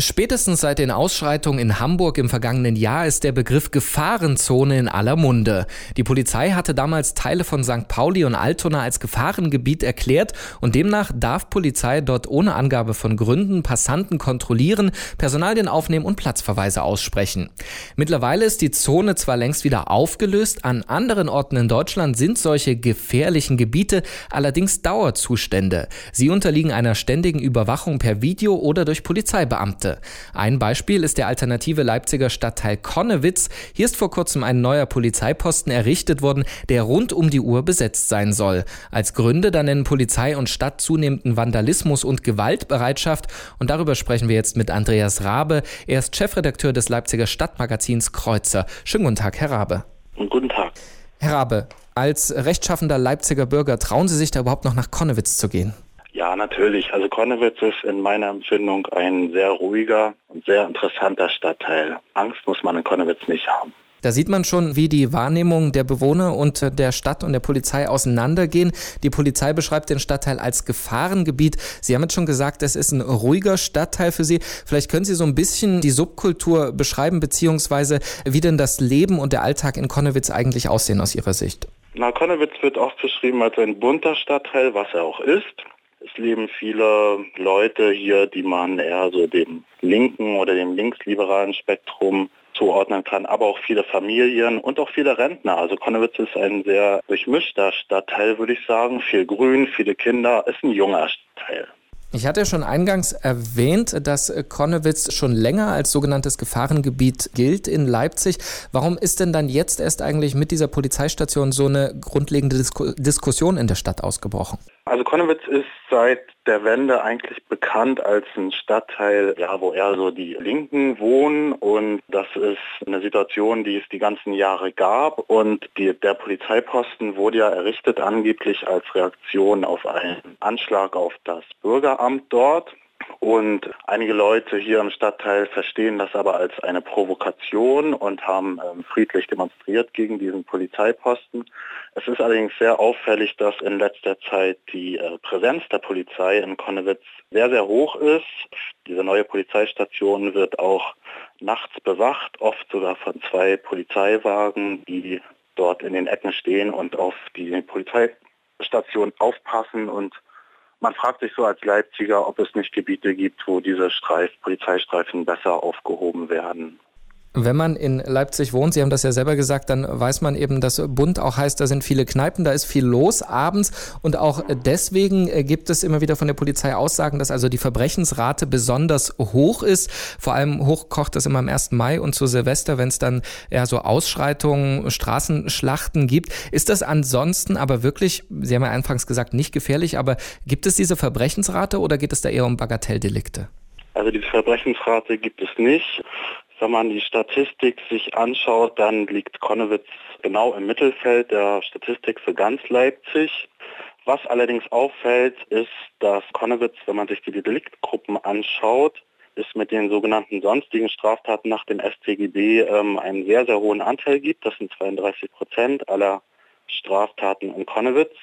Spätestens seit den Ausschreitungen in Hamburg im vergangenen Jahr ist der Begriff Gefahrenzone in aller Munde. Die Polizei hatte damals Teile von St. Pauli und Altona als Gefahrengebiet erklärt und demnach darf Polizei dort ohne Angabe von Gründen Passanten kontrollieren, Personalien aufnehmen und Platzverweise aussprechen. Mittlerweile ist die Zone zwar längst wieder aufgelöst, an anderen Orten in Deutschland sind solche gefährlichen Gebiete allerdings Dauerzustände. Sie unterliegen einer ständigen Überwachung per Video oder durch Polizeibeamte. Orte. Ein Beispiel ist der alternative Leipziger Stadtteil Konnewitz. Hier ist vor kurzem ein neuer Polizeiposten errichtet worden, der rund um die Uhr besetzt sein soll. Als Gründe da nennen Polizei und Stadt zunehmenden Vandalismus und Gewaltbereitschaft. Und darüber sprechen wir jetzt mit Andreas Rabe. Er ist Chefredakteur des Leipziger Stadtmagazins Kreuzer. Schönen guten Tag, Herr Rabe. Guten Tag. Herr Rabe, als rechtschaffender Leipziger Bürger trauen Sie sich da überhaupt noch nach Konnewitz zu gehen? Ja, natürlich. Also Konnewitz ist in meiner Empfindung ein sehr ruhiger und sehr interessanter Stadtteil. Angst muss man in Konnewitz nicht haben. Da sieht man schon, wie die Wahrnehmung der Bewohner und der Stadt und der Polizei auseinandergehen. Die Polizei beschreibt den Stadtteil als Gefahrengebiet. Sie haben jetzt schon gesagt, es ist ein ruhiger Stadtteil für Sie. Vielleicht können Sie so ein bisschen die Subkultur beschreiben, beziehungsweise wie denn das Leben und der Alltag in Konnewitz eigentlich aussehen aus Ihrer Sicht. Na, Konnewitz wird oft beschrieben als ein bunter Stadtteil, was er auch ist. Es leben viele Leute hier, die man eher so dem linken oder dem linksliberalen Spektrum zuordnen kann, aber auch viele Familien und auch viele Rentner. Also Konnewitz ist ein sehr durchmischter Stadtteil, würde ich sagen. Viel Grün, viele Kinder, ist ein junger Stadtteil. Ich hatte ja schon eingangs erwähnt, dass Konnewitz schon länger als sogenanntes Gefahrengebiet gilt in Leipzig. Warum ist denn dann jetzt erst eigentlich mit dieser Polizeistation so eine grundlegende Disku Diskussion in der Stadt ausgebrochen? Also Konnewitz ist seit der Wende eigentlich bekannt als ein Stadtteil, ja, wo eher so die Linken wohnen und das ist eine Situation, die es die ganzen Jahre gab und die, der Polizeiposten wurde ja errichtet angeblich als Reaktion auf einen Anschlag auf das Bürgeramt dort. Und einige Leute hier im Stadtteil verstehen das aber als eine Provokation und haben ähm, friedlich demonstriert gegen diesen Polizeiposten. Es ist allerdings sehr auffällig, dass in letzter Zeit die äh, Präsenz der Polizei in Konnewitz sehr, sehr hoch ist. Diese neue Polizeistation wird auch nachts bewacht, oft sogar von zwei Polizeiwagen, die dort in den Ecken stehen und auf die Polizeistation aufpassen und man fragt sich so als Leipziger, ob es nicht Gebiete gibt, wo diese Streif Polizeistreifen besser aufgehoben werden. Wenn man in Leipzig wohnt, Sie haben das ja selber gesagt, dann weiß man eben, dass bunt auch heißt, da sind viele Kneipen, da ist viel los abends und auch deswegen gibt es immer wieder von der Polizei Aussagen, dass also die Verbrechensrate besonders hoch ist. Vor allem hoch kocht es immer am 1. Mai und zu Silvester, wenn es dann eher so Ausschreitungen, Straßenschlachten gibt. Ist das ansonsten aber wirklich, Sie haben ja anfangs gesagt, nicht gefährlich, aber gibt es diese Verbrechensrate oder geht es da eher um Bagatelldelikte? Also diese Verbrechensrate gibt es nicht. Wenn man die Statistik sich anschaut, dann liegt Konnewitz genau im Mittelfeld der Statistik für ganz Leipzig. Was allerdings auffällt, ist, dass Konnewitz, wenn man sich die Deliktgruppen anschaut, es mit den sogenannten sonstigen Straftaten nach dem StGB ähm, einen sehr, sehr hohen Anteil gibt. Das sind 32 Prozent aller Straftaten in Konnewitz.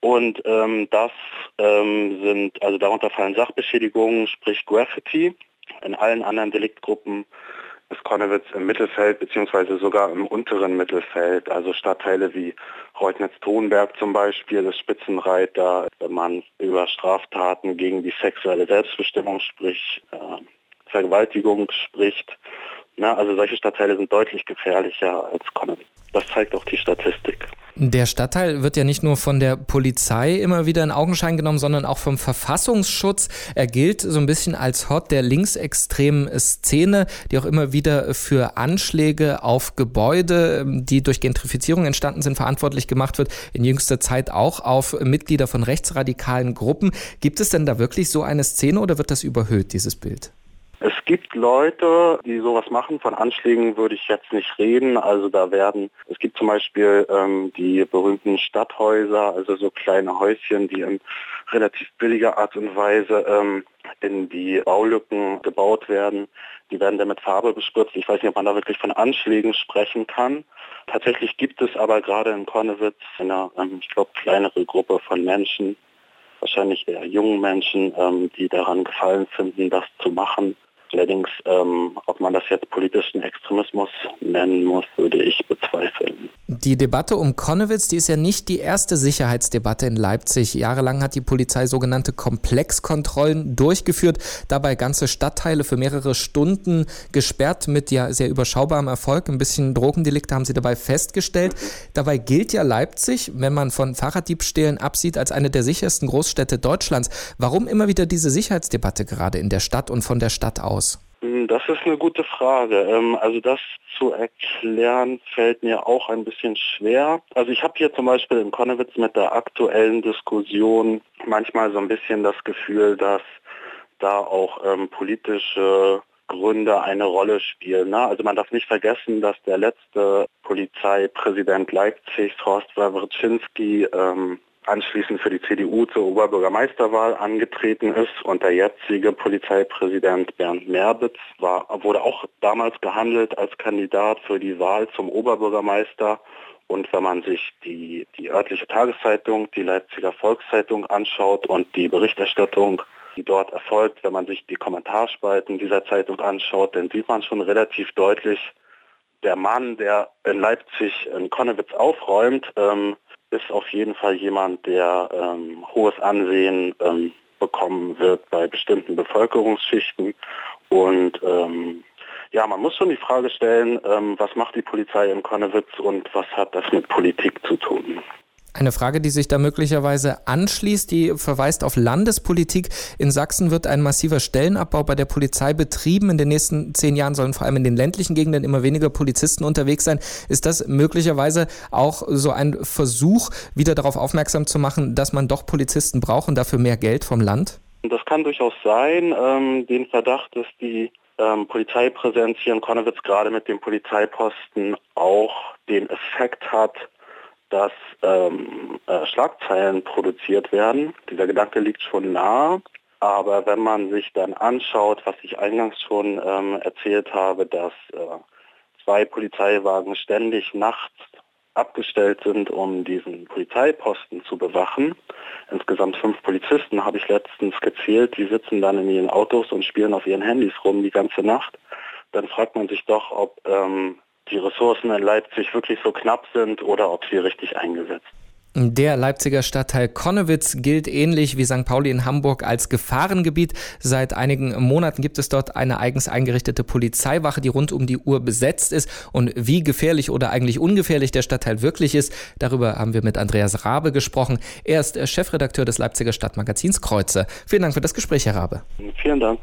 Und ähm, das ähm, sind, also darunter fallen Sachbeschädigungen, sprich Graffiti. In allen anderen Deliktgruppen ist Konnewitz im Mittelfeld beziehungsweise sogar im unteren Mittelfeld. Also Stadtteile wie Reutnitz-Thonberg zum Beispiel, das Spitzenreiter, wenn man über Straftaten gegen die sexuelle Selbstbestimmung spricht, äh, Vergewaltigung spricht. Na, also solche Stadtteile sind deutlich gefährlicher als Konnewitz. Das zeigt auch die Statistik. Der Stadtteil wird ja nicht nur von der Polizei immer wieder in Augenschein genommen, sondern auch vom Verfassungsschutz. Er gilt so ein bisschen als Hot der linksextremen Szene, die auch immer wieder für Anschläge auf Gebäude, die durch Gentrifizierung entstanden sind, verantwortlich gemacht wird. In jüngster Zeit auch auf Mitglieder von rechtsradikalen Gruppen. Gibt es denn da wirklich so eine Szene oder wird das überhöht, dieses Bild? Es gibt Leute, die sowas machen. Von Anschlägen würde ich jetzt nicht reden. Also da werden, es gibt zum Beispiel ähm, die berühmten Stadthäuser, also so kleine Häuschen, die in relativ billiger Art und Weise ähm, in die Baulücken gebaut werden. Die werden dann mit Farbe bespritzt. Ich weiß nicht, ob man da wirklich von Anschlägen sprechen kann. Tatsächlich gibt es aber gerade in Kornewitz eine, ähm, ich glaube, kleinere Gruppe von Menschen, wahrscheinlich eher jungen Menschen, ähm, die daran gefallen finden, das zu machen. Allerdings, ähm, ob man das jetzt politischen Extremismus nennen muss, würde ich bezweifeln. Die Debatte um Konnewitz, die ist ja nicht die erste Sicherheitsdebatte in Leipzig. Jahrelang hat die Polizei sogenannte Komplexkontrollen durchgeführt, dabei ganze Stadtteile für mehrere Stunden gesperrt mit ja sehr überschaubarem Erfolg. Ein bisschen Drogendelikte haben sie dabei festgestellt. Dabei gilt ja Leipzig, wenn man von Fahrraddiebstählen absieht, als eine der sichersten Großstädte Deutschlands. Warum immer wieder diese Sicherheitsdebatte gerade in der Stadt und von der Stadt aus? Hm, das ist eine gute Frage. Ähm, also das zu erklären fällt mir auch ein bisschen schwer. Also ich habe hier zum Beispiel in Konnewitz mit der aktuellen Diskussion manchmal so ein bisschen das Gefühl, dass da auch ähm, politische Gründe eine Rolle spielen. Ne? Also man darf nicht vergessen, dass der letzte Polizeipräsident Leipzigs, Horst Wawrczynski, ähm, anschließend für die CDU zur Oberbürgermeisterwahl angetreten ist und der jetzige Polizeipräsident Bernd Merbitz war, wurde auch damals gehandelt als Kandidat für die Wahl zum Oberbürgermeister. Und wenn man sich die, die örtliche Tageszeitung, die Leipziger Volkszeitung anschaut und die Berichterstattung, die dort erfolgt, wenn man sich die Kommentarspalten dieser Zeitung anschaut, dann sieht man schon relativ deutlich, der Mann, der in Leipzig in Konnewitz aufräumt, ähm, ist auf jeden Fall jemand, der ähm, hohes Ansehen ähm, bekommen wird bei bestimmten Bevölkerungsschichten. Und ähm, ja, man muss schon die Frage stellen, ähm, was macht die Polizei in Konnewitz und was hat das mit Politik zu tun? Eine Frage, die sich da möglicherweise anschließt, die verweist auf Landespolitik. In Sachsen wird ein massiver Stellenabbau bei der Polizei betrieben. In den nächsten zehn Jahren sollen vor allem in den ländlichen Gegenden immer weniger Polizisten unterwegs sein. Ist das möglicherweise auch so ein Versuch, wieder darauf aufmerksam zu machen, dass man doch Polizisten braucht und dafür mehr Geld vom Land? Das kann durchaus sein. Ähm, den Verdacht, dass die ähm, Polizeipräsenz hier in Konnewitz gerade mit dem Polizeiposten auch den Effekt hat, dass ähm, äh, Schlagzeilen produziert werden. Dieser Gedanke liegt schon nahe. Aber wenn man sich dann anschaut, was ich eingangs schon ähm, erzählt habe, dass äh, zwei Polizeiwagen ständig nachts abgestellt sind, um diesen Polizeiposten zu bewachen. Insgesamt fünf Polizisten habe ich letztens gezählt, die sitzen dann in ihren Autos und spielen auf ihren Handys rum die ganze Nacht. Dann fragt man sich doch, ob ähm, die Ressourcen in Leipzig wirklich so knapp sind oder ob sie richtig eingesetzt der Leipziger Stadtteil Konnewitz gilt ähnlich wie St. Pauli in Hamburg als Gefahrengebiet. Seit einigen Monaten gibt es dort eine eigens eingerichtete Polizeiwache, die rund um die Uhr besetzt ist. Und wie gefährlich oder eigentlich ungefährlich der Stadtteil wirklich ist, darüber haben wir mit Andreas Rabe gesprochen. Er ist Chefredakteur des Leipziger Stadtmagazins Kreuze. Vielen Dank für das Gespräch, Herr Rabe. Vielen Dank.